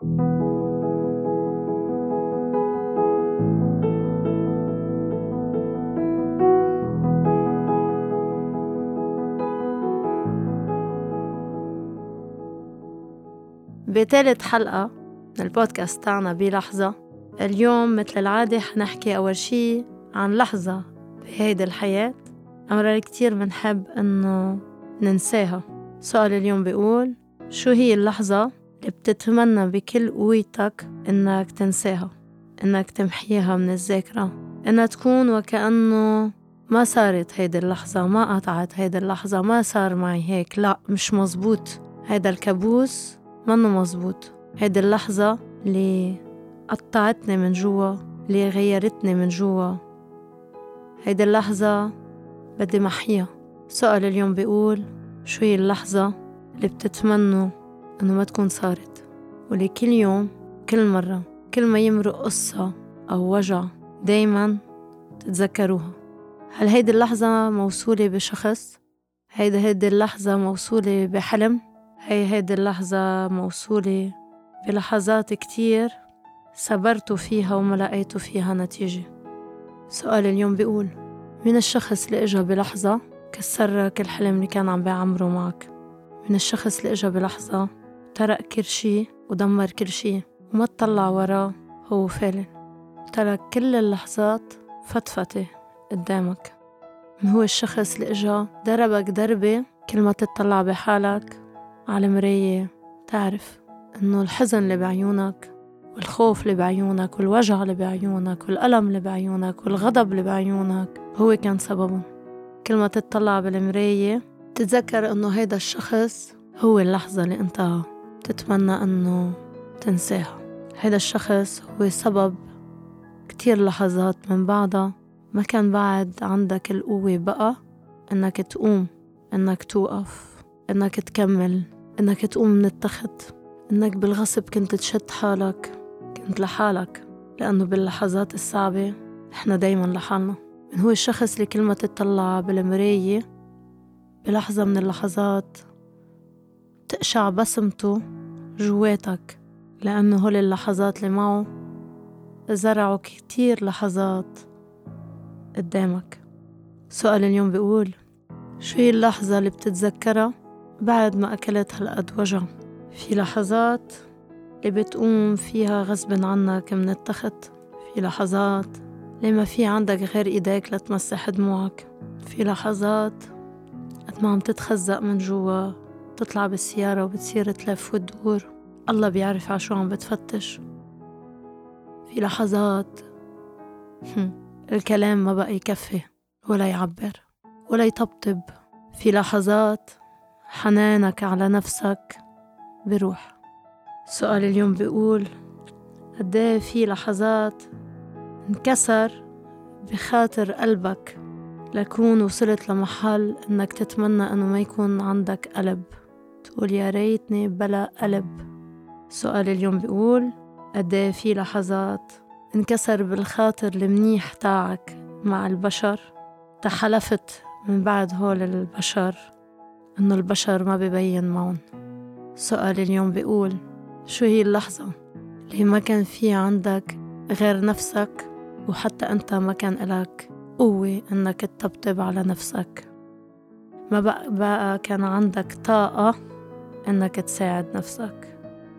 بثالث حلقة من البودكاست تاعنا بلحظة. اليوم مثل العادة حنحكي أول شي عن لحظة بهيدي الحياة. أمرار كتير منحب إنه ننساها. سؤال اليوم بيقول شو هي اللحظة بتتمنى بكل قوتك إنك تنساها إنك تمحيها من الذاكرة إنها تكون وكأنه ما صارت هيدي اللحظة ما قطعت هيدي اللحظة ما صار معي هيك لا مش مزبوط. هيدا الكابوس منه مزبوط. هيدي اللحظة اللي قطعتني من جوا اللي غيرتني من جوا. هيدي اللحظة بدي محيها. سؤال اليوم بيقول شو هي اللحظة اللي بتتمنوا إنه ما تكون صارت واللي كل يوم كل مرة كل ما يمرق قصة أو وجع دايما تتذكروها هل هيدي اللحظة موصولة بشخص؟ هيدي هيدي اللحظة موصولة بحلم؟ هي هيدي اللحظة موصولة بلحظات كتير صبرتوا فيها وما لقيتوا فيها نتيجة سؤال اليوم بيقول مين الشخص اللي إجا بلحظة كسرك الحلم اللي كان عم بيعمره معك من الشخص اللي إجا بلحظة ترك كل شي ودمر كل شي وما تطلع وراه هو فعلا. ترك كل اللحظات فتفتة قدامك. هو الشخص اللي إجا؟ دربك دربة كل ما تطلع بحالك على المراية. تعرف إنه الحزن اللي بعيونك والخوف اللي بعيونك والوجع اللي بعيونك والألم اللي بعيونك والغضب اللي بعيونك هو كان سببه كل ما تطلع بالمراية تتذكر إنه هيدا الشخص هو اللحظة اللي أنت تتمنى إنه تنساها. هيدا الشخص هو سبب كتير لحظات من بعدها ما كان بعد عندك القوة بقى إنك تقوم إنك توقف إنك تكمل إنك تقوم من التخت إنك بالغصب كنت تشد حالك كنت لحالك. لأنه باللحظات الصعبة إحنا دايما لحالنا. هو الشخص اللي كل ما تطلع بالمراية بلحظة من اللحظات تقشع بسمته جواتك لأنه هول اللحظات اللي معه زرعوا كتير لحظات قدامك. سؤال اليوم بيقول شو هي اللحظة اللي بتتذكرها بعد ما أكلت هالقد وجع؟ في لحظات اللي بتقوم فيها غصب عنك من التخت في لحظات اللي ما في عندك غير إيديك لتمسح دموعك في لحظات قد ما عم تتخزق من جوا. تطلع بالسيارة وبتصير تلف وتدور. الله بيعرف عشو عم بتفتش. في لحظات الكلام ما بقى يكفي ولا يعبر ولا يطبطب. في لحظات حنانك على نفسك بروح. سؤال اليوم بيقول قديه في لحظات انكسر بخاطر قلبك لكون وصلت لمحل إنك تتمنى إنه ما يكون عندك قلب. تقول يا ريتني بلا قلب سؤال اليوم بيقول قديه في لحظات انكسر بالخاطر المنيح تاعك مع البشر؟ تحلفت من بعد هول البشر إنه البشر ما ببين معهم. سؤال اليوم بيقول شو هي اللحظة اللي ما كان في عندك غير نفسك وحتى أنت ما كان إلك قوة إنك تطبطب على نفسك؟ ما بقى, بقى كان عندك طاقة إنك تساعد نفسك.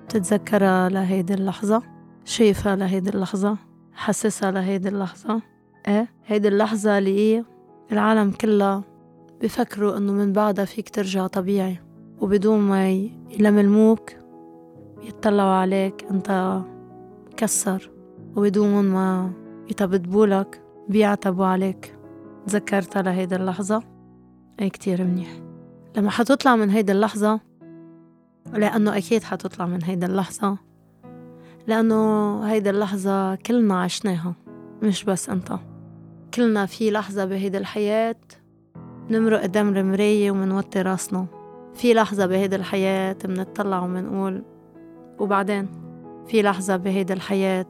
تتذكرها لهيدي اللحظة. شايفها لهيدي اللحظة. حسسها لهيدي اللحظة. إيه؟ هيدي اللحظة اللي إيه العالم كلها بفكروا إنه من بعدها فيك ترجع طبيعي. وبدون ما يلملموك يتطلعوا عليك أنت مكسر. وبدون ما يطبطبولك بيعتبوا عليك. تذكرتها لهيدي اللحظة؟ أي كتير منيح. لما حتطلع من هيدي اللحظة لأنه أكيد حتطلع من هيدي اللحظة. لأنه هيدي اللحظة كلنا عشناها مش بس أنت. كلنا في لحظة بهيدي الحياة نمرق قدام المراية ومنوطي راسنا. في لحظة بهيدي الحياة منطلع ومنقول وبعدين في لحظة بهيدي الحياة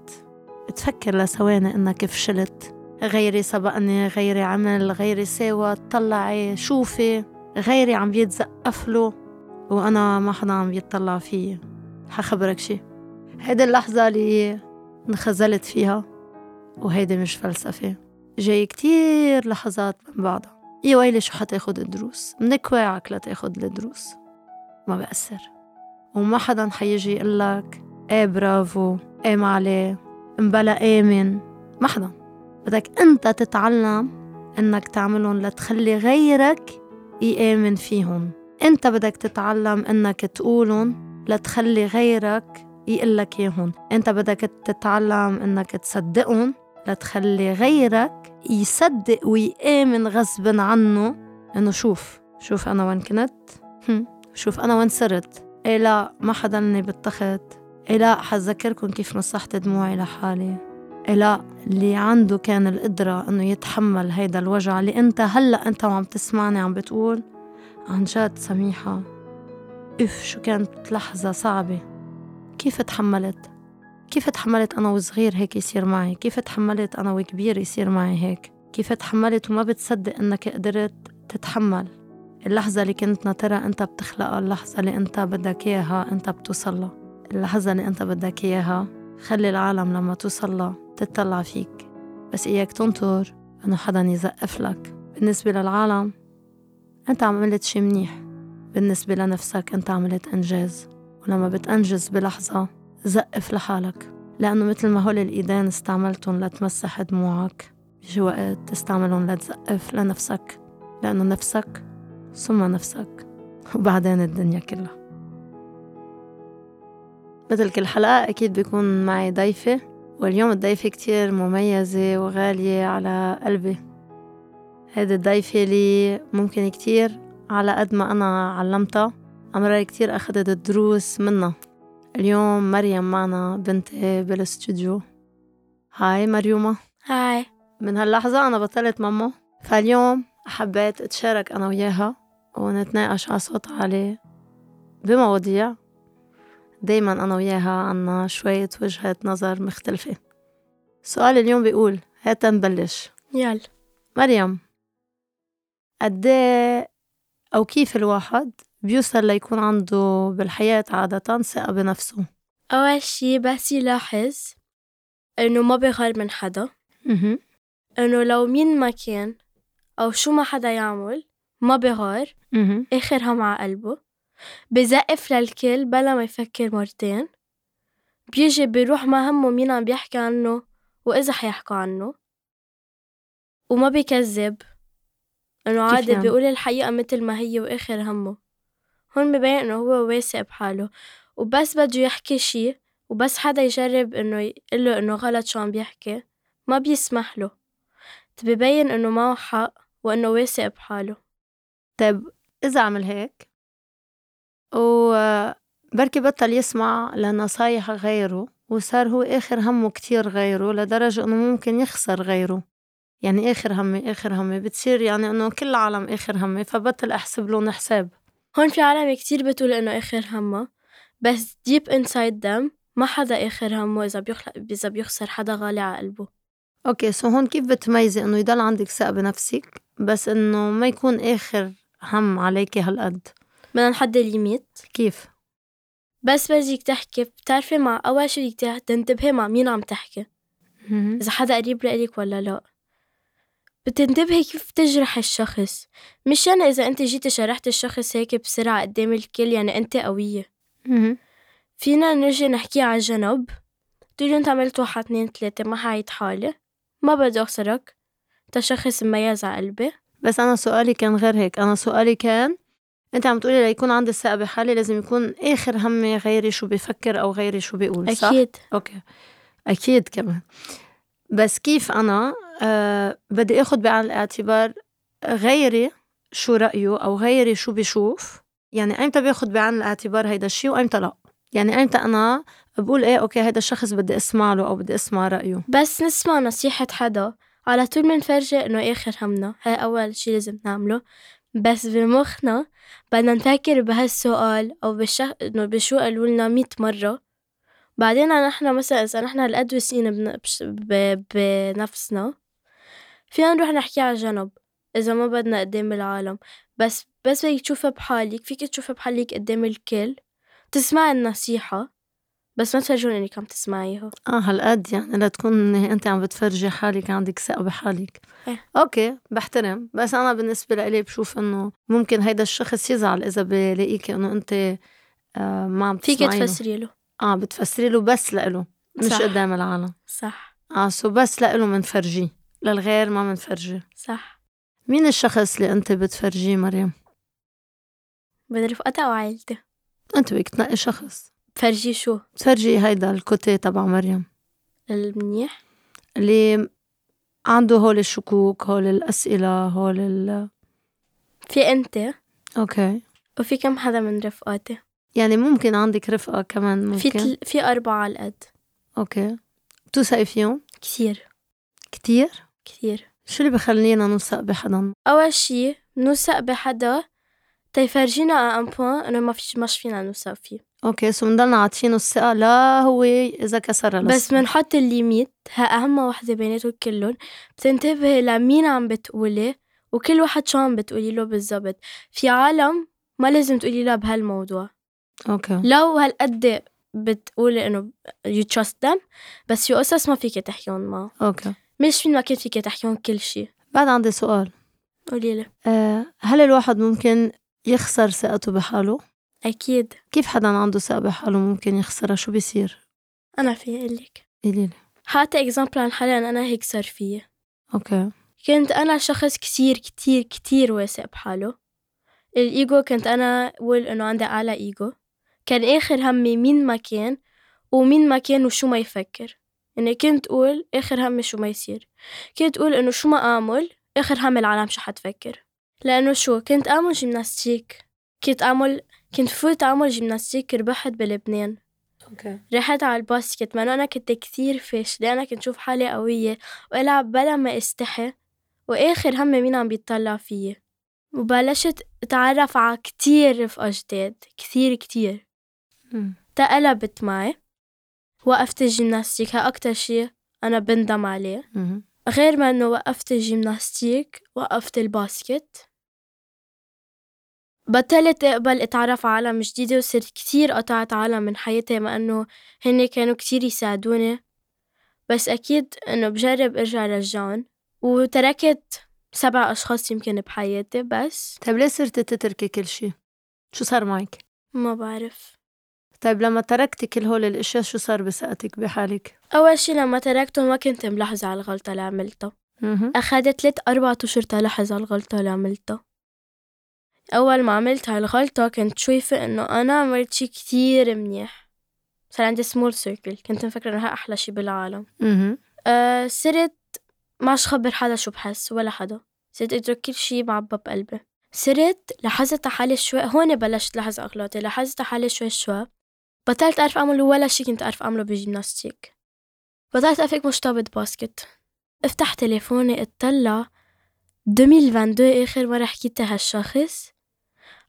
تفكر لثواني إنك فشلت. غيري سبقني غيري عمل غيري ساوى طلعي شوفي غيري عم بيتزقف له وأنا ما حدا عم بيطلع فيي حخبرك شي. هيدي اللحظة اللي انخزلت فيها وهيدي مش فلسفة. جاي كتير لحظات من بعضها. يا ويلي شو حتاخد الدروس؟ منك واعك لتاخد الدروس. ما بأثر. وما حدا حيجي يقلك إيه برافو إيه معليه مبلا آمن. ما حدا. بدك أنت تتعلم إنك تعملهم لتخلي غيرك يآمن فيهم. انت بدك تتعلم انك تقولهم لتخلي غيرك يقلك إياهم. انت بدك تتعلم انك تصدقهم لتخلي غيرك يصدق ويآمن غصبا عنه. انه شوف شوف أنا وين كنت شوف أنا وين صرت. إيه لا ما حضني بالتخت. إيه لا حذكركم كيف مسحت دموعي لحالي. إيه لا اللي عنده كان القدرة إنه يتحمل هيدا الوجع اللي أنت هلأ أنت وعم تسمعني عم بتقول. عن جد سميحة. إف شو كانت لحظة صعبة. كيف تحملت؟ كيف تحملت أنا وصغير هيك يصير معي؟ كيف تحملت أنا وكبير يصير معي هيك؟ كيف تحملت وما بتصدق إنك قدرت تتحمل؟ اللحظة اللي كنت ناطرة أنت بتخلقها اللحظة اللي أنت بدك إياها أنت بتوصلها. اللحظة اللي أنت بدك إياها خلي العالم لما توصلها تتطلع فيك. بس إياك تنطر إنه حدا يزقف لك. بالنسبة للعالم أنت عملت شي منيح. بالنسبة لنفسك أنت عملت إنجاز. ولما بتأنجز بلحظة زقف لحالك. لأنه مثل ما هول الإيدين استعملتن لتمسح دموعك بيجي وقت تستعملهم لتزقف لنفسك. لأنه نفسك ثم نفسك وبعدين الدنيا كلها. مثل كل حلقة أكيد بيكون معي ضيفة واليوم الضيفة كتير مميزة وغالية على قلبي. هيدي الضيفة اللي ممكن كتير على قد ما أنا علمتها أمرار كتير أخدت الدروس منها اليوم مريم معنا بنتي بالاستوديو هاي مريومة. هاي. من هاللحظة أنا بطلت ماما. فاليوم حبيت أتشارك أنا وياها ونتناقش على صوت عالي بمواضيع دايما أنا وياها عنا شوية وجهة نظر مختلفة. سؤال اليوم بيقول هات نبلش. يلا. مريم. قديه أو كيف الواحد بيوصل ليكون عنده بالحياة عادة ثقة بنفسه؟ أول شي بس يلاحظ إنه ما بيغار من حدا. إنه لو مين ما كان أو شو ما حدا يعمل ما بغار آخر هم على قلبه. بزقف للكل بلا ما يفكر مرتين. بيجي بيروح ما همه مين عم بيحكي عنه وإذا حيحكوا عنه. وما بيكذب. إنه عادي يعني؟ بيقول الحقيقة مثل ما هي وآخر همه. هون ببين إنه هو واثق بحاله. وبس بده يحكي شي وبس حدا يجرب إنه يقله إنه غلط شو عم بيحكي. ما بيسمح له. ببين إنه معه حق وإنه واثق بحاله. طيب إذا عمل هيك وبركي بطل يسمع لنصايح غيره وصار هو آخر همه كتير غيره لدرجة إنه ممكن يخسر غيره. يعني آخر همي آخر همي بتصير يعني إنه كل العالم آخر همي فبطل أحسب لهم حساب. هون في عالم كتير بتقول إنه آخر همها بس deep inside them ما حدا آخر همه إذا بيخلق إذا بيخسر حدا غالي على قلبه. okay so هون كيف بتميزي إنه يضل عندك ثقة بنفسك بس إنه ما يكون آخر هم عليكي هالقد؟ بدنا نحدد limit كيف؟ بس بدك تحكي بتعرفي مع أول شي بدك تنتبهي مع مين عم تحكي. إذا حدا قريب لإلك ولا لأ. بتنتبهي كيف تجرح الشخص. مش يعني إذا أنت جيتي شرحت الشخص هيك بسرعة قدام الكل يعني أنت قوية. فينا نرجع نحكي على جنب تقولي أنت عملت واحد اتنين تلاتة ما حعيد حالي. ما بدي أخسرك. أنت شخص مميز على قلبي. بس أنا سؤالي كان غير هيك. أنا سؤالي كان أنت عم تقولي ليكون عندي الثقة بحالي لازم يكون آخر همي غيري شو بفكر أو غيري شو بيقول صح؟ أكيد. أوكي. أكيد كمان. بس كيف أنا أه بدي أخد بعين الاعتبار غيري شو رأيه أو غيري شو بيشوف يعني أيمتى باخد بعين الاعتبار هيدا الشيء وأيمتى لأ؟ يعني أيمتى أنا بقول إيه أوكي هيدا الشخص بدي أسمع له أو بدي أسمع رأيه. بس نسمع نصيحة حدا. على طول منفرجي إنه آخر همنا. هاي أول شي لازم نعمله. بس بمخنا بدنا نفكر بهالسؤال أو بالشخ... إنه بشو قالوا لنا مية مرة. بعدين نحن مثلا إذا نحن هالقد واثقين بنفسنا فينا نروح نحكي على جنب إذا ما بدنا قدام العالم. بس بس بدك تشوفها بحالك فيك تشوفها بحالك قدام الكل. تسمع النصيحة بس ما تفرجوني إنك عم تسمعيه آه هالقد يعني لا تكون أنت عم بتفرجي حالك عندك ثقة بحالك. إيه. أوكي بحترم. بس أنا بالنسبة لإلي بشوف إنه ممكن هيدا الشخص يزعل إذا بلاقيك إنه أنت آه ما عم فيك تفسري له. آه بتفسري له بس لإله مش صح. قدام العالم. صح. آه so بس لإله منفرجيه للغير ما منفرجيه صح. مين الشخص اللي أنت بتفرجيه مريم؟ بدي رفقتها أو أنت بدك تنقي شخص. تفرجي شو؟ تفرجي هيدا ال côté تبع مريم. المنيح؟ اللي عنده هول الشكوك هول الأسئلة هول ال في أنت. أوكي. وفي كم حدا من رفقاتي؟ يعني ممكن عندك رفقة كمان ممكن؟ في تل... في أربعة على القد okay. بتوثقي فيهم؟ كثير كتير؟ كثير شو اللي بخلينا نوثق بحدا؟ أول شي نوثق بحدا تيفرجينا un point إنه ما فيش مش فينا نوثق فيه. okay so بنضلنا عاطيينه الثقة. لا هو إذا كسرها بس بنحط ال limite. ها أهم وحدة بيناتهم كلهم. بتنتبهي لمين عم بتقولي وكل واحد شو عم بتقولي له بالضبط. في عالم ما لازم تقولي لها بهالموضوع. okay. لو هالقد بتقولي إنه you trust them بس في قصص ما فيك تحكيهم معه okay. مش فين ما كان فيك تحكيهم كل شيء بعد عندي سؤال. قولي لي. أه هل الواحد ممكن يخسر ثقته بحاله؟ أكيد. كيف حدا عنده ثقة بحاله ممكن يخسرها؟ شو بيصير؟ أنا في أقلك قولي لي. حتى example عن حالي أنا هيك صار فيي okay. كنت أنا شخص كتير كتير كتير واثق بحاله. الإيجو كنت أنا أقول إنه عندي أعلى إيجو. كان آخر همي مين ما كان ومين ما كان وشو ما يفكر. يعني كنت أقول آخر همي شو ما يصير. كنت أقول إنه شو ما أعمل آخر هم العالم شو حتفكر. لأنه شو؟ كنت أعمل gymnastique كنت أعمل كنت فوت أعمل gymnastique ربحت بلبنان. okay. رحت على ال basket. ما أنا كنت كثير فاشلة. أنا كنت شوف حالي قوية وألعب بلا ما أستحي. وآخر همي مين عم بيطلع فيي؟ وبلشت أتعرف على كتير رفقة جداد. كثير كتير تقلبت معي وقفت ال gymnastique ها أكتر شي أنا بندم عليه غير ما إنه وقفت ال gymnastique وقفت ال basket بطلت أقبل أتعرف على عالم جديدة وصرت كتير قطعت عالم من حياتي مع إنه هن كانوا كتير يساعدوني بس أكيد إنه بجرب أرجع رجعهم وتركت سبع أشخاص يمكن بحياتي بس. طيب ليه صرتي تتركي كل شي؟ شو صار معك؟ ما بعرف. طيب لما تركتي كل هول الأشياء شو صار بثقتك بحالك؟ أول شي لما تركته ما كنت ملاحظة على الغلطة اللي عملتها أخدت ثلاث أربع أشهر تلاحظ على الغلطة اللي عملتها أول ما عملت هالغلطة كنت شايفة إنه أنا عملت شي كتير منيح. صار عندي small circle كنت مفكرة إنها أحلى شي بالعالم. أه صرت ما خبر حدا شو بحس ولا حدا. صرت أترك كل شي معبى بقلبي صرت لاحظت حالي شوي هون بلشت لاحظ أغلاطي لاحظت حالي شوي شوي. بطلت أعرف أعمل ولا شي كنت أعرف أعمله بال gymnastique بطلت أفك مشطبة باسكت. افتح تليفوني اطلع. 2022 آخر مرة حكيت هالشخص.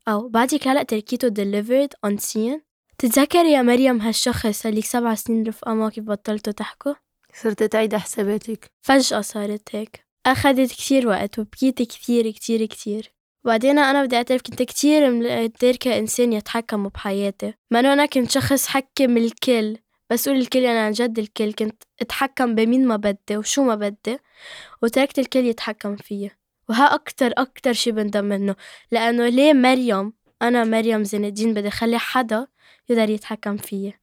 أو بعدك هلأ تركيته delivered on scene. تتذكري يا مريم هالشخص اللي سبع سنين رفقة معه كيف بطلتوا تحكوا؟ صرت تعيد حساباتك. فجأة صارت هيك. أخدت كتير وقت وبكيت كتير كتير كتير. وبعدين أنا بدي أعترف كنت كتير تاركة إنسان يتحكم بحياتي. ما أنا كنت شخص حكم الكل بس أقول الكل يعني عن جد الكل. كنت أتحكم بمين ما بدي وشو ما بدي وتركت الكل يتحكم فيي وها أكتر أكتر شي بندم منه. لأنه ليه مريم؟ أنا مريم زين الدين بدي أخلي حدا يقدر يتحكم فيي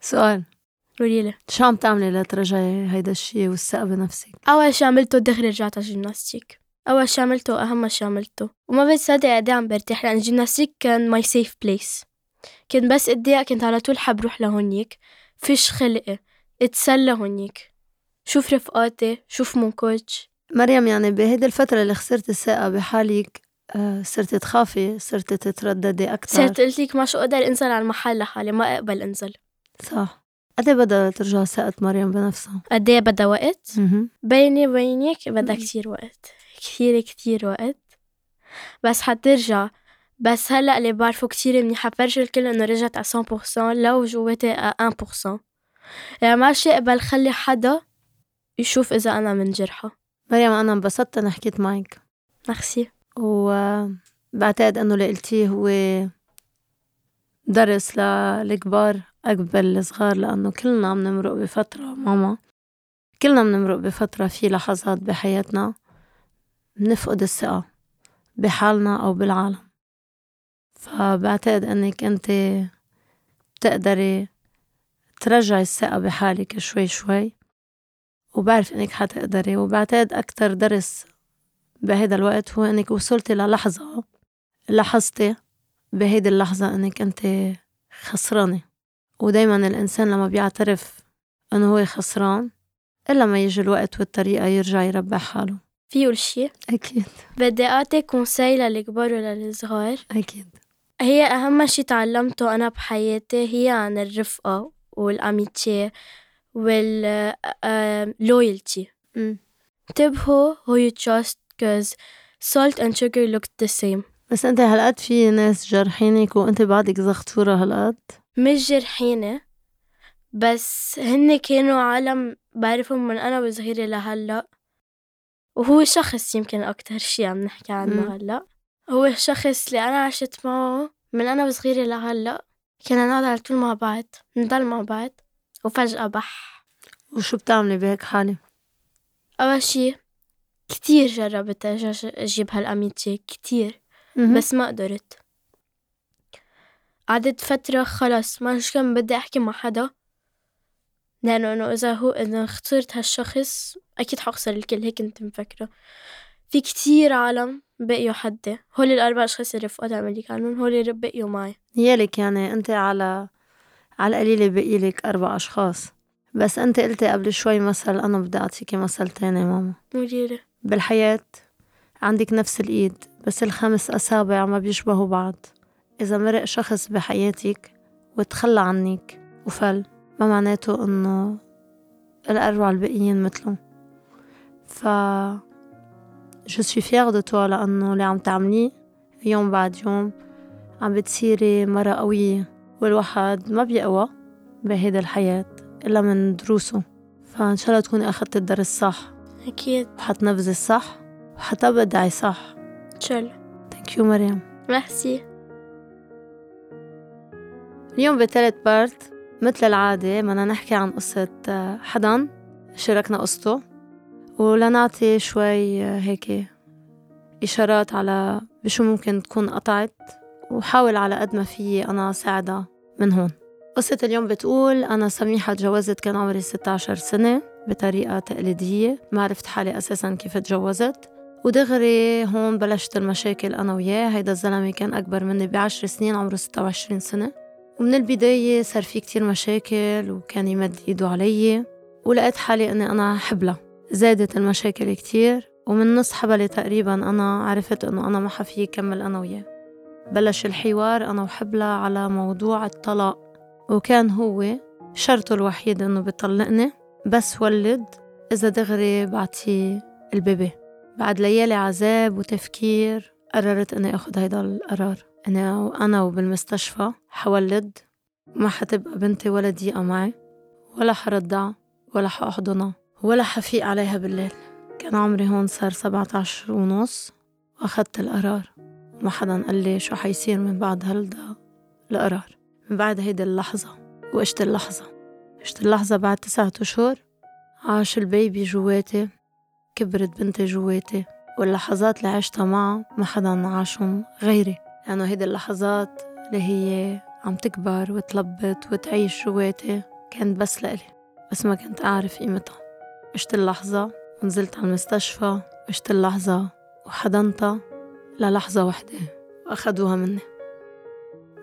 سؤال. قولي لي. شو عم تعملي لترجعي هيدا الشي والثقة بنفسك؟ أول شي عملته دغري رجعت على ال gymnastique. أول شي عملته أهم شي عملته. وما بتصدق قد عم برتاح لأن ال gymnastique كان my safe place كنت بس اتضايق كنت على طول حب روح لهونيك. فيش خلقي اتسلى هونيك. شوف رفقاتي شوف مون كوتش مريم يعني بهيدي الفترة اللي خسرت الثقة بحالك آه، صرت تخافي؟ صرت تترددي أكثر؟ صرت قلت لك ما شو أقدر أنزل على المحل لحالي ما أقبل أنزل. صح. قد إيه بدها ترجع ثقة مريم بنفسها؟ قد إيه بدها وقت؟ بيني وبينك بدها كتير وقت. كتير كتير وقت. بس حترجع. بس هلأ اللي بعرفه كتير منيح. حفرجي الكل إنه رجعت على 100% لو جواتي 1% يعني ماشي اقبل خلي حدا يشوف إذا أنا منجرحة مريم أنا انبسطت اني حكيت معك. ميرسي. وبعتقد إنه اللي قلتيه هو درس للكبار قبل الصغار لأنه كلنا بنمرق بفترة ماما. كلنا بنمرق بفترة في لحظات بحياتنا. بنفقد الثقة بحالنا أو بالعالم. فبعتقد إنك أنت بتقدري ترجعي الثقة بحالك شوي شوي وبعرف إنك حتقدري. وبعتقد أكتر درس بهيدا الوقت هو إنك وصلتي للحظة لاحظتي بهيدي اللحظة إنك أنت خسرانة. ودايما الإنسان لما بيعترف إنه هو خسران إلا ما يجي الوقت والطريقة يرجع يربح حاله. في يقول شي؟ أكيد. بدي أعطي conseil للكبار وللصغار أكيد. هي أهم شي تعلمته أنا بحياتي هي عن الرفقة وال amitié وال loyalty انتبهوا who you trust cause salt and sugar look the same. بس أنت هالقد في ناس جرحينك وأنت بعدك زغطورة هالقد؟ مش جرحينة بس هن كانوا عالم بعرفهم من أنا وصغيرة لهلأ. وهو شخص يمكن أكتر شي عم نحكي عنه هلأ. هو الشخص اللي أنا عشت معه من أنا وصغيرة لهلأ كنا نقعد على طول مع بعض نضل مع بعض وفجأة بح. وشو بتعملي بهيك حالة؟ أول شي كتير جربت أجيب هالأميتي كتير بس ما قدرت. قعدت فترة خلص ما كان بدي أحكي مع حدا. لأنه إنه إذا هو إذا خسرت هالشخص أكيد حخسر الكل هيك كنت مفكرة. في كتير عالم بقيوا حدي. هول الأربع أشخاص اللي رفقات عملي كانوا هول اللي بقيوا معي. يالك يعني أنت على على القليلة بقي لك أربع أشخاص. بس أنت قلتي قبل شوي مثل أنا بدي أعطيكي مثل تاني ماما. قوليلي. بالحياة عندك نفس الإيد بس الخمس أصابع ما بيشبهوا بعض. إذا مرق شخص بحياتك وتخلى عنك وفل. ما معناته إنه الأربعة الباقيين مثله ف je suis fière de toi لأنه اللي عم تعمليه يوم بعد يوم عم بتصيري مرة قوية والواحد ما بيقوى بهيدا الحياة إلا من دروسه. فإن شاء الله تكوني أخدت الدرس صح أكيد. وحتنفذي الصح وحتبدعي صح. إن شاء الله. thank you مريم. ميرسي. اليوم بثالث part مثل العادة بدنا نحكي عن قصة حدا شاركنا قصته ولنعطي شوي هيك إشارات على بشو ممكن تكون قطعت وحاول على قد ما فيي أنا ساعدها من هون. قصة اليوم بتقول أنا سميحة تجوزت كان عمري 16 سنة بطريقة تقليدية ما عرفت حالي أساسا كيف تجوزت ودغري هون بلشت المشاكل أنا وياه هيدا الزلمة كان أكبر مني بعشر سنين عمره 26 سنة. ومن البداية صار في كتير مشاكل وكان يمد إيده علي ولقيت حالي أني أنا حبلة زادت المشاكل كتير ومن نص حبلي تقريبا أنا عرفت أنه أنا ما حفي كمل أنا وياه. بلش الحوار أنا وحبلة على موضوع الطلاق وكان هو شرطه الوحيد إنه بيطلقني بس ولد إذا دغري بعطيه البيبي. بعد ليالي عذاب وتفكير قررت إني أخد هيدا القرار. أنا وأنا وبالمستشفى حولد ما حتبقى بنتي ولا دقيقة معي ولا حرضعها ولا حأحضنها ولا حفيق عليها بالليل. كان عمري هون صار سبعة عشر ونص وأخدت القرار. وما حدا قال لي شو حيصير من بعد هالدا القرار. من بعد هيدي اللحظة. وقشت اللحظة. قشت اللحظة بعد تسعة أشهر. عاش البيبي جواتي. كبرت بنتي جواتي. واللحظات اللي عشتها معها ما حدا عاشهم غيري. لأنه هيدي اللحظات اللي هي عم تكبر وتلبط وتعيش جواتي كانت بس لإلي بس ما كنت أعرف قيمتها. عشت اللحظة ونزلت على المستشفى عشت اللحظة وحضنتها للحظة وحدة وأخدوها مني.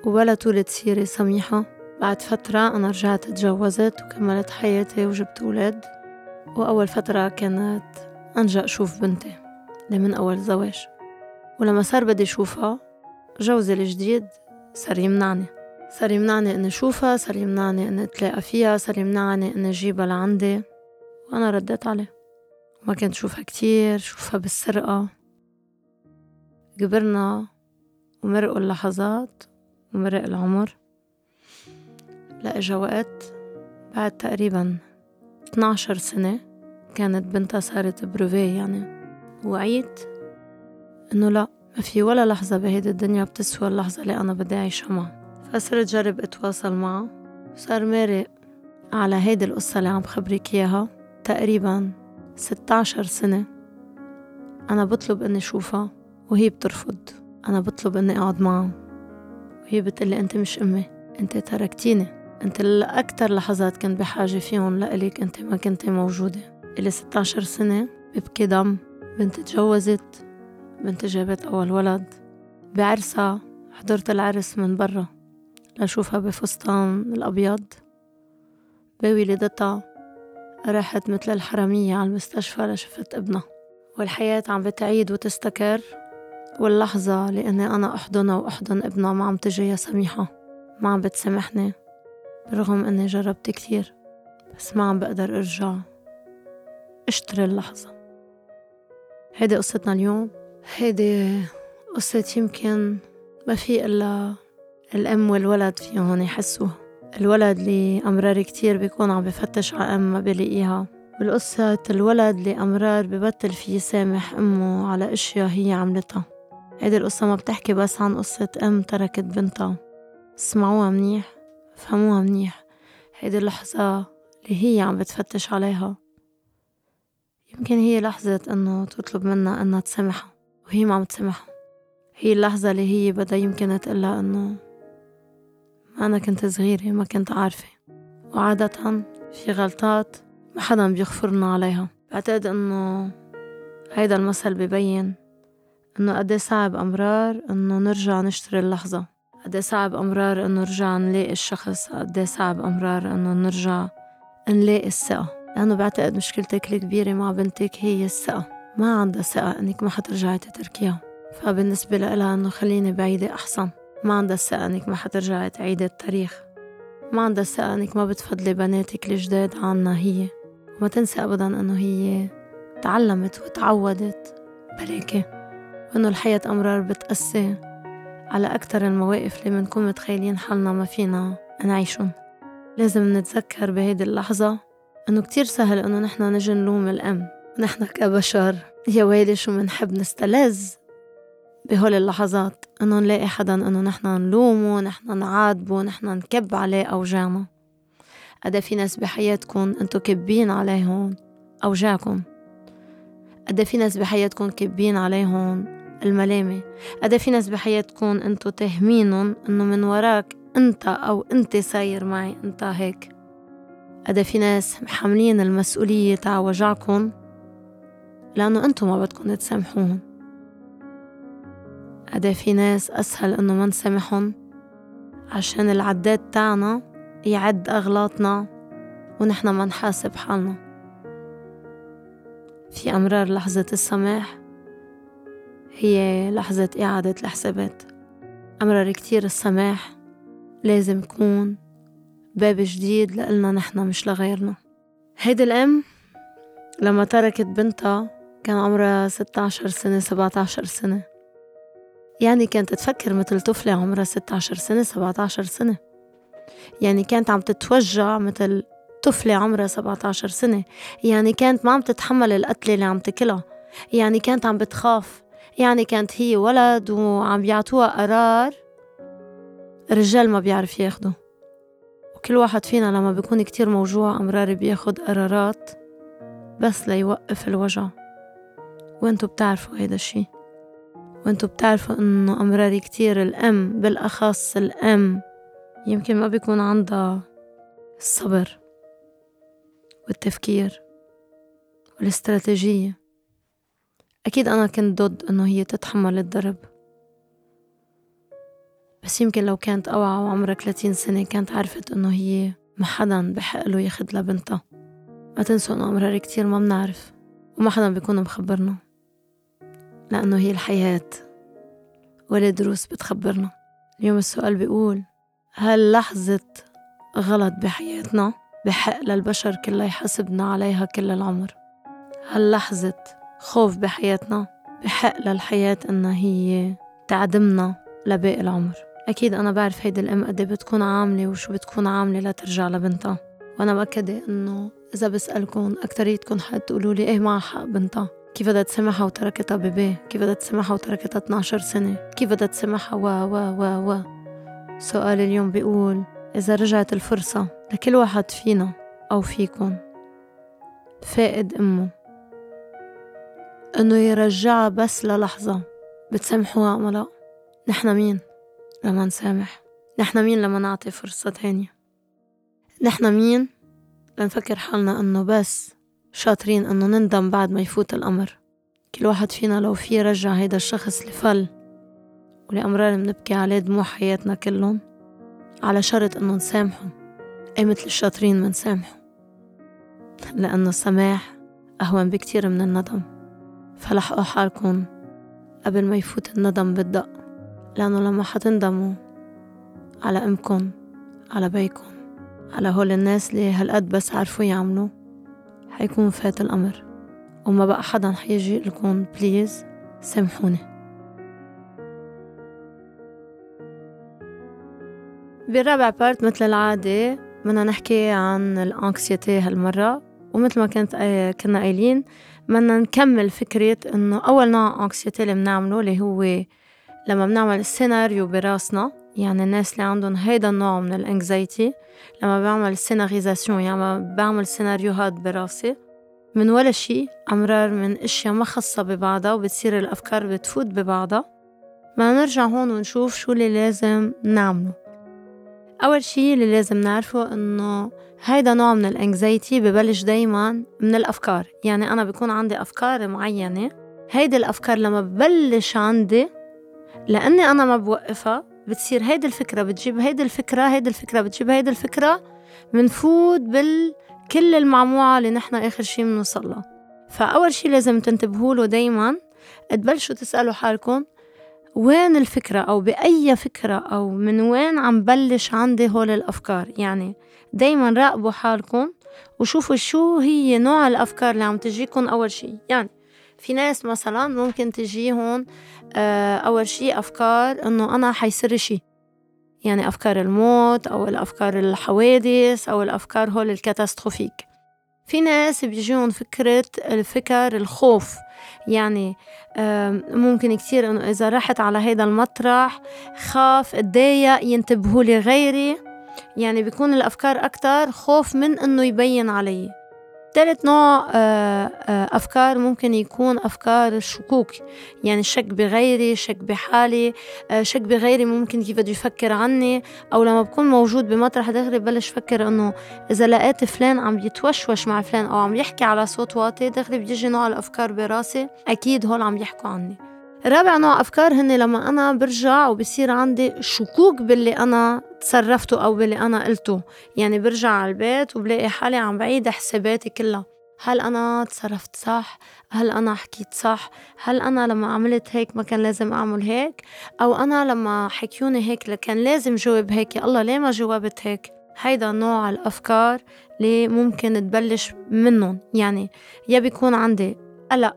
وبلا طولة سيرة سميحة. بعد فترة أنا رجعت اتجوزت وكملت حياتي وجبت أولاد. وأول فترة كانت أنجأ أشوف بنتي اللي من أول زواج. ولما صار بدي أشوفها جوزي الجديد صار يمنعني. صار يمنعني إني أشوفها صار يمنعني إني أتلاقى فيها صار يمنعني إني أجيبها لعندي. وأنا رديت عليه. ما كنت شوفها كتير شوفها بالسرقة. كبرنا ومرقوا اللحظات ومرق العمر. لإجا وقت بعد تقريبا 12 سنة كانت بنتها صارت بروفي يعني. وعيت إنه لأ ما في ولا لحظة بهيدي الدنيا بتسوى اللحظة اللي أنا بدي أعيشها معها فصرت جرب أتواصل معها صار مارق على هيدي القصة اللي عم خبرك إياها تقريبا 16 سنة. أنا بطلب إني شوفها وهي بترفض. أنا بطلب إني أقعد معها. وهي بتقلي أنت مش أمي أنت تركتيني. أنت أكتر لحظات كنت بحاجة فيهم لإلك أنت ما كنت موجودة. إلي 16 سنة ببكي دم. بنت تجوزت. بنت جابت أول ولد. بعرسها حضرت العرس من برا لشوفها بفستان الأبيض. بولادتها رحت مثل الحرامية على المستشفى لشفت ابنها. والحياة عم بتعيد وتستكر واللحظة إني أنا أحضنها وأحضن ابنها ما عم تجي يا سميحة. ما عم بتسامحني برغم إني جربت كتير بس ما عم بقدر أرجع أشتري اللحظة. هيدي قصتنا اليوم. هيدي قصة يمكن ما في إلا الأم والولد فيهم يحسوا الولد اللي أمرار كتير بيكون عم بفتش على أم ما بلاقيها بالقصة الولد اللي أمرار ببطل فيه يسامح أمه على أشياء هي عملتها. هيدي القصة ما بتحكي بس عن قصة أم تركت بنتها. اسمعوها منيح فهموها منيح. هيدي اللحظة اللي هي عم بتفتش عليها. يمكن هي لحظة إنه تطلب منها إنها تسامحها. وهي ما عم تسامحها هي اللحظة اللي هي بدها يمكن تقلها إنه أنا كنت صغيرة ما كنت عارفة. وعادة في غلطات ما حدا بيغفرنا عليها. بعتقد إنه هيدا المثل ببين إنه قد صعب أمرار إنه نرجع نشتري اللحظة. قد صعب أمرار إنه نرجع نلاقي الشخص. قد صعب أمرار إنه نرجع نلاقي الثقة. لأنه بعتقد مشكلتك الكبيرة مع بنتك هي الثقة. ما عندها ثقة إنك ما حترجعي تتركيها. فبالنسبة لها إنه خليني بعيدة أحسن. ما عندها الثقة إنك ما حترجعي تعيدي التاريخ. ما عندها الثقة إنك ما بتفضلي بناتك الجداد عنا هي. وما تنسى أبدا إنه هي تعلمت وتعودت. بلاكي وإنه الحياة أمرار بتقسي على أكتر المواقف اللي منكون متخيلين حالنا ما فينا نعيشهم. لازم نتذكر بهيدي اللحظة إنه كتير سهل إنه نحنا نجي نلوم الأم. نحنا كبشر يا ويلي شو منحب نستلذ بهول اللحظات. إنه نلاقي حدا إنه نحن نلومه نحن نعاتبه نحن نكب عليه أوجاعنا قد في ناس بحياتكم إنتو كبين عليهم أوجاعكم؟ قد في ناس بحياتكم كبين عليهم الملامة؟ قد في ناس بحياتكم إنتو تهمينهم إنه من وراك أنت أو أنت ساير معي أنت هيك؟ قد في ناس محملين المسؤولية تاع وجعكم؟ لأنه انتو ما بدكم تسامحوهم. قد في ناس أسهل إنه ما نسامحهم. عشان العداد تاعنا يعد أغلاطنا ونحن ما نحاسب حالنا. في أمرار لحظة السماح هي لحظة إعادة الحسابات. أمرار كتير السماح لازم يكون باب جديد لإلنا نحن مش لغيرنا. هيدي الأم لما تركت بنتها كان عمرها 16 سنة 17 سنة. يعني كانت تفكر مثل طفلة عمرها 16 سنة 17 سنة. يعني كانت عم تتوجع مثل طفلة عمرها 17 سنة. يعني كانت ما عم تتحمل القتلة اللي عم تكلها يعني كانت عم بتخاف. يعني كانت هي ولد وعم بيعطوها قرار الرجال ما بيعرف ياخده. وكل واحد فينا لما بيكون كتير موجوع أمرار بياخد قرارات بس ليوقف الوجع. وانتو بتعرفوا هيدا الشي. وانتو بتعرفوا انه أمراري كتير الأم بالأخص الأم يمكن ما بيكون عندها الصبر والتفكير والاستراتيجية. أكيد أنا كنت ضد إنه هي تتحمل الضرب. بس يمكن لو كانت أوعى وعمرها 30 سنة كانت عرفت إنه هي ما حدا بحق له ياخد لبنتها ما تنسوا إنه أمرار كتير ما بنعرف وما حدا بيكون مخبرنا. لأنه هي الحياة. ولا دروس بتخبرنا. اليوم السؤال بيقول هل لحظة غلط بحياتنا بحق للبشر كلها يحاسبنا عليها كل العمر؟ هل لحظة خوف بحياتنا بحق للحياة إنها هي تعدمنا لباقي العمر؟ أكيد أنا بعرف هيدي الأم قد بتكون عاملة وشو بتكون عاملة لترجع لبنتها. وأنا مأكدة إنه إذا بسألكم أكتريتكم حتقولوا لي إيه معها حق بنتها. كيف بدها تسمحها وتركتها بيبي كيف بدها تسمحها وتركتها 12 سنة؟ كيف بدها تسمحها و و و و سؤال اليوم بيقول إذا رجعت الفرصة لكل واحد فينا أو فيكن فائد أمه؟ إنه يرجعها بس للحظة. بتسامحوها أم لا؟ نحنا مين لما نسامح؟ نحنا مين لما نعطي فرصة تانية؟ نحنا مين لنفكر حالنا إنه بس شاطرين إنه نندم بعد ما يفوت الأمر. كل واحد فينا لو في يرجع هيدا الشخص اللي فل والأمرار بنبكي عليه دموع حياتنا كلهم على شرط إنه نسامحه. أي مثل الشاطرين منسامحه لأنه السماح أهون بكتير من الندم. فلحقوا حالكم قبل ما يفوت الندم بالدق لأنه لما حتندموا على أمكن على بيكم على هول الناس اللي هالقد بس عرفوا يعملوا. حيكون فات الأمر وما بقى حدا حيجي لكم بليز سامحوني. بالرابع part مثل العادة بدنا نحكي عن ال anxiety هالمرة. ومثل ما كنت كنا قايلين بدنا نكمل فكرة إنه أول نوع anxiety اللي بنعمله اللي هو لما بنعمل السيناريو براسنا. يعني الناس اللي عندهم هيدا النوع من ال anxiety لما بعمل scénarisation يعني بعمل سيناريوهات براسي من ولا شي أمرار من أشياء ما خاصة ببعضها وبتصير الأفكار بتفوت ببعضها. ما نرجع هون ونشوف شو اللي لازم نعمله. أول شي اللي لازم نعرفه إنه هيدا نوع من الانكزايتي ببلش دايما من الأفكار. يعني أنا بكون عندي أفكار معينة. هيدي الأفكار لما ببلش عندي لأني أنا ما بوقفها بتصير هيدي الفكرة بتجيب هيدي الفكرة هيدي الفكرة بتجيب هيدي الفكرة منفوت بالكل المعموعة اللي نحن آخر شي منوصلها فأول شي لازم تنتبهوا له دايما تبلشوا تسألوا حالكم وين الفكرة؟ أو بأي فكرة؟ أو من وين عم بلش عندي هول الأفكار؟ يعني دايما راقبوا حالكم وشوفوا شو هي نوع الأفكار اللي عم تجيكم أول شي. يعني في ناس مثلا ممكن تجيهم آه، أول شي أفكار إنه أنا حيصير شي. يعني أفكار الموت أو الأفكار الحوادث أو الأفكار هول الكاتاستروفيك. في ناس بيجيهم فكرة الفكر الخوف. يعني ممكن كتير إنه إذا رحت على هيدا المطرح خاف أتضايق ينتبهوا لي غيري. يعني بيكون الأفكار أكتر خوف من إنه يبين علي. ثالث نوع آه، آه، أفكار ممكن يكون أفكار الشكوك يعني الشك بغيري شك بحالي آه، شك بغيري ممكن كيف بده يفكر عني أو لما بكون موجود بمطرح دغري ببلش فكر إنه إذا لقيت فلان عم يتوشوش مع فلان أو عم يحكي على صوت واطي دغري بيجي نوع الأفكار براسي أكيد هول عم يحكوا عني. رابع نوع أفكار هن لما أنا برجع وبصير عندي شكوك باللي أنا تصرفته أو باللي أنا قلته يعني برجع على البيت وبلاقي حالي عم بعيد حساباتي كلها هل أنا تصرفت صح؟ هل أنا حكيت صح؟ هل أنا لما عملت هيك ما كان لازم أعمل هيك؟ أو أنا لما حكيوني هيك كان لازم جاوب هيك يا الله ليه ما جاوبت هيك؟ هيدا نوع الأفكار اللي ممكن تبلش منهم يعني يا بيكون عندي قلق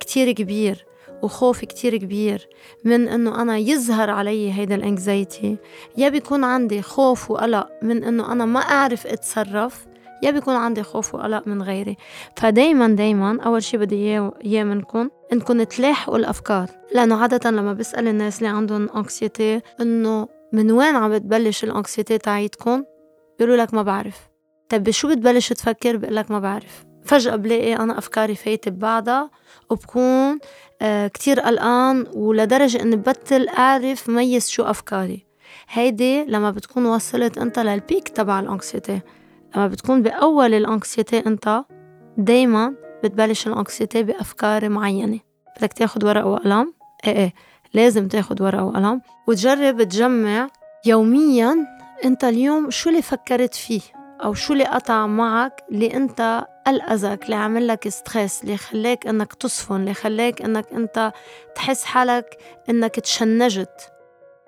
كتير كبير وخوف كتير كبير من إنه أنا يظهر علي هيدا الانكزايتي يا بيكون عندي خوف وقلق من إنه أنا ما أعرف أتصرف يا بيكون عندي خوف وقلق من غيري. فدايما دايما أول شي بدي إياه منكم إنكم تلاحقوا الأفكار. لأنه عادة لما بسأل الناس اللي عندهم anxiety إنه من وين عم بتبلش ال anxiety تاعيتكم؟ بيقولوا لك ما بعرف. طيب شو بتبلش تفكر؟ بقول لك ما بعرف. فجأة بلاقي أنا أفكاري فايتة ببعضها وبكون آه كتير قلقان ولدرجة إني ببطل أعرف ميز شو أفكاري. هيدي لما بتكون وصلت أنت للبيك تبع الأنكسيتي. لما بتكون بأول الأنكسيتي أنت دايما بتبلش الأنكسيتي بأفكار معينة. بدك تاخد ورقة وقلم؟ إيه إيه لازم تاخد ورقة وقلم وتجرب تجمع يوميا أنت اليوم شو اللي فكرت فيه. أو شو اللي قطع معك اللي أنت ألأذك اللي عمل لك ستريس اللي خلاك إنك تصفن اللي خلاك إنك أنت تحس حالك إنك تشنجت.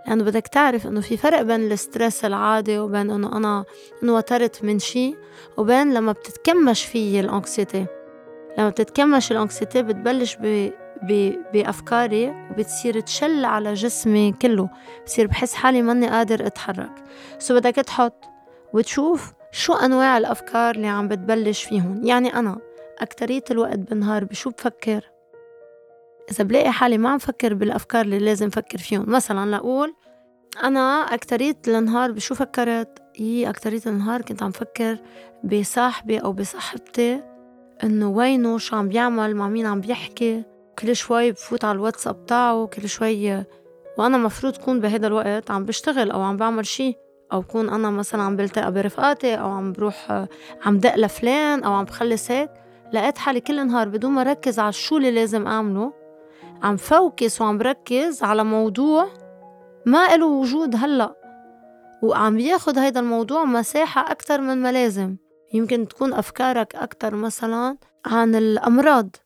لأنه بدك تعرف إنه في فرق بين ال stress العادي وبين إنه أنا توترت من شي وبين لما بتتكمش فيي ال anxiety لما بتتكمش ال anxiety بتبلش. ب... بأفكاري وبتصير تشل على جسمي كله. بصير بحس حالي ماني قادر أتحرك. so بدك تحط وتشوف شو أنواع الأفكار اللي عم بتبلش فيهم يعني أنا أكترية الوقت بالنهار بشو بفكر إذا بلاقي حالي ما عم فكر بالأفكار اللي لازم فكر فيهم مثلا لأقول أنا أكترية النهار بشو فكرت؟ يي أكترية النهار كنت عم فكر بصاحبي أو بصاحبتي إنه وينه؟ شو عم بيعمل؟ مع مين عم بيحكي؟ كل شوي بفوت على الواتساب تاعه كل شوي وأنا مفروض كون بهذا الوقت عم بشتغل أو عم بعمل شي. أو كون أنا مثلا عم بلتقى برفقاتي أو عم بروح عم دق لفلان أو عم بخلص هيك لقيت حالي كل نهار بدون ما ركز على شو اللي لازم أعمله عم فوكس وعم بركز على موضوع ما له وجود هلأ وعم بياخد هيدا الموضوع مساحة أكتر من ما لازم. يمكن تكون أفكارك أكتر مثلا عن الأمراض.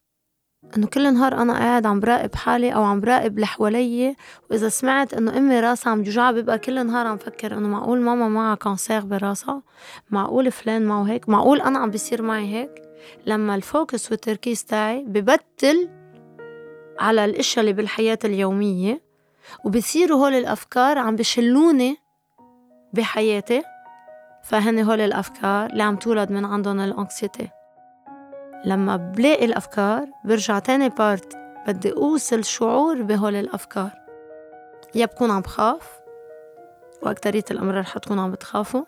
إنه كل نهار أنا قاعد عم براقب حالي أو عم براقب اللي حوالي وإذا سمعت إنه أمي راسها عم توجعها ببقى كل نهار عم فكر إنه معقول ماما معها كانسير براسها؟ معقول فلان معه هيك؟ معقول أنا عم بيصير معي هيك؟ لما ال focus والتركيز تاعي ببطل على الأشياء اللي بالحياة اليومية وبصيروا هول الأفكار عم بشلوني بحياتي فهن هول الأفكار اللي عم تولد من عندهم ال anxiety. لما بلاقي الأفكار برجع تاني part بدي أوصل شعور بهول الأفكار. يا بكون عم بخاف وأكترية الأمرار حتكون عم بتخافوا.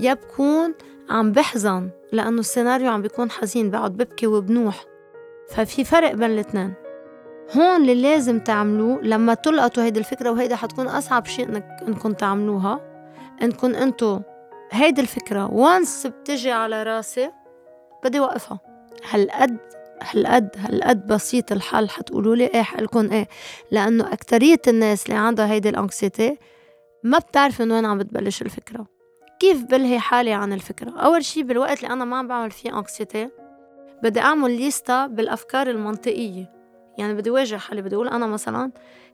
يا بكون عم بحزن لأنه السيناريو عم بيكون حزين بقعد ببكي وبنوح. ففي فرق بين الاتنين. هون اللي لازم تعملوه لما تلقطوا هيدي الفكرة وهيدا حتكون أصعب شيء إنك إنكم تعملوها إنكم أنتو هيدي الفكرة. وانس بتجي على راسي بدي وقفها. هالقد هالقد هالقد بسيط الحل حتقولوا لي إيه حقلكم إيه؟ لأنه أكترية الناس اللي عندها هيدي الأنكسيتي ما بتعرف من وين عم بتبلش الفكرة. كيف بلهي حالي عن الفكرة؟ أول شي بالوقت اللي أنا ما عم بعمل فيه أنكسيتي بدي أعمل ليستا بالأفكار المنطقية. يعني بدي واجه حالي بدي أقول أنا مثلا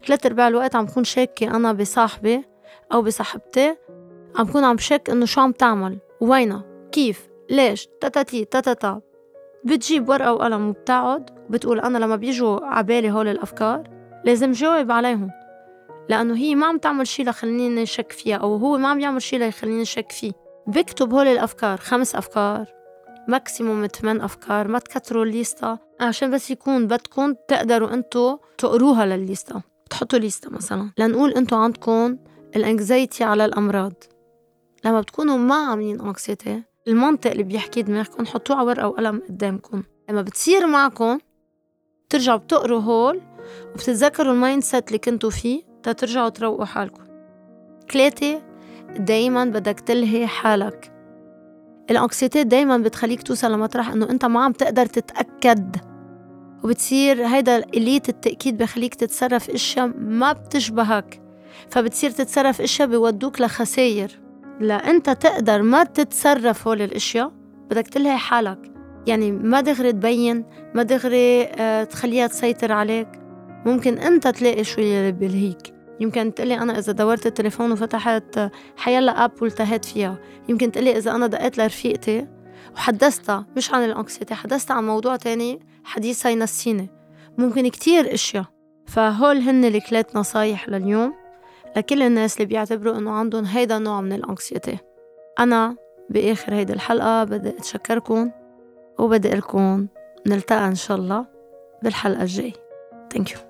ثلاث أرباع الوقت عم بكون شاكة أنا بصاحبي أو بصاحبتي عم بكون عم بشك إنه شو عم تعمل؟ وينها؟ كيف؟ ليش؟ تاتاتي تاتاتا بتجيب ورقة وقلم وبتقعد وبتقول أنا لما بيجوا عبالي هول الأفكار لازم جاوب عليهم لأنه هي ما عم تعمل شي لخليني شك فيها أو هو ما عم يعمل شي ليخليني شك فيه. بكتب هول الأفكار خمس أفكار maximum ثمان أفكار ما تكتروا ال lista عشان بس يكون بدكم تقدروا أنتو تقروها للل lista تحطوا lista مثلا. لنقول أنتو عندكم ال anxiety على الأمراض. لما بتكونوا ما عاملين anxiety المنطق اللي بيحكي دماغكم حطوه على ورقة وقلم قدامكم. لما بتصير معكم ترجعوا بتقروا هول وبتتذكروا ال mindset اللي كنتوا فيه تا ترجعوا تروقوا حالكم. ثلاثة دايما بدك تلهي حالك. ال anxiety دايما بتخليك توصل لمطرح إنه أنت ما عم تقدر تتأكد. وبتصير هيدا آلية التأكيد بخليك تتصرف أشياء ما بتشبهك. فبتصير تتصرف أشياء بيودوك لخساير. لأنت تقدر ما تتصرف هول الأشياء بدك تلهي حالك. يعني ما دغري تبين ما دغري آه، تخليها تسيطر عليك. ممكن أنت تلاقي شو اللي بيلهيك يمكن تقلي أنا إذا دورت التليفون وفتحت حيلا أب والتهيت فيها. يمكن تقلي إذا أنا دقيت لرفيقتي وحدثتها مش عن الأنكسيتي حدثتها عن موضوع تاني حديثها ينسيني ممكن كتير أشياء. فهول هن الثلاث نصايح لليوم. لكل الناس اللي بيعتبروا إنه عندهم هيدا النوع من الأنكسيتي. أنا بآخر هيدي الحلقة بدي أتشكركم وبدي لكم نلتقى إن شاء الله بالحلقة الجاي. Thank you.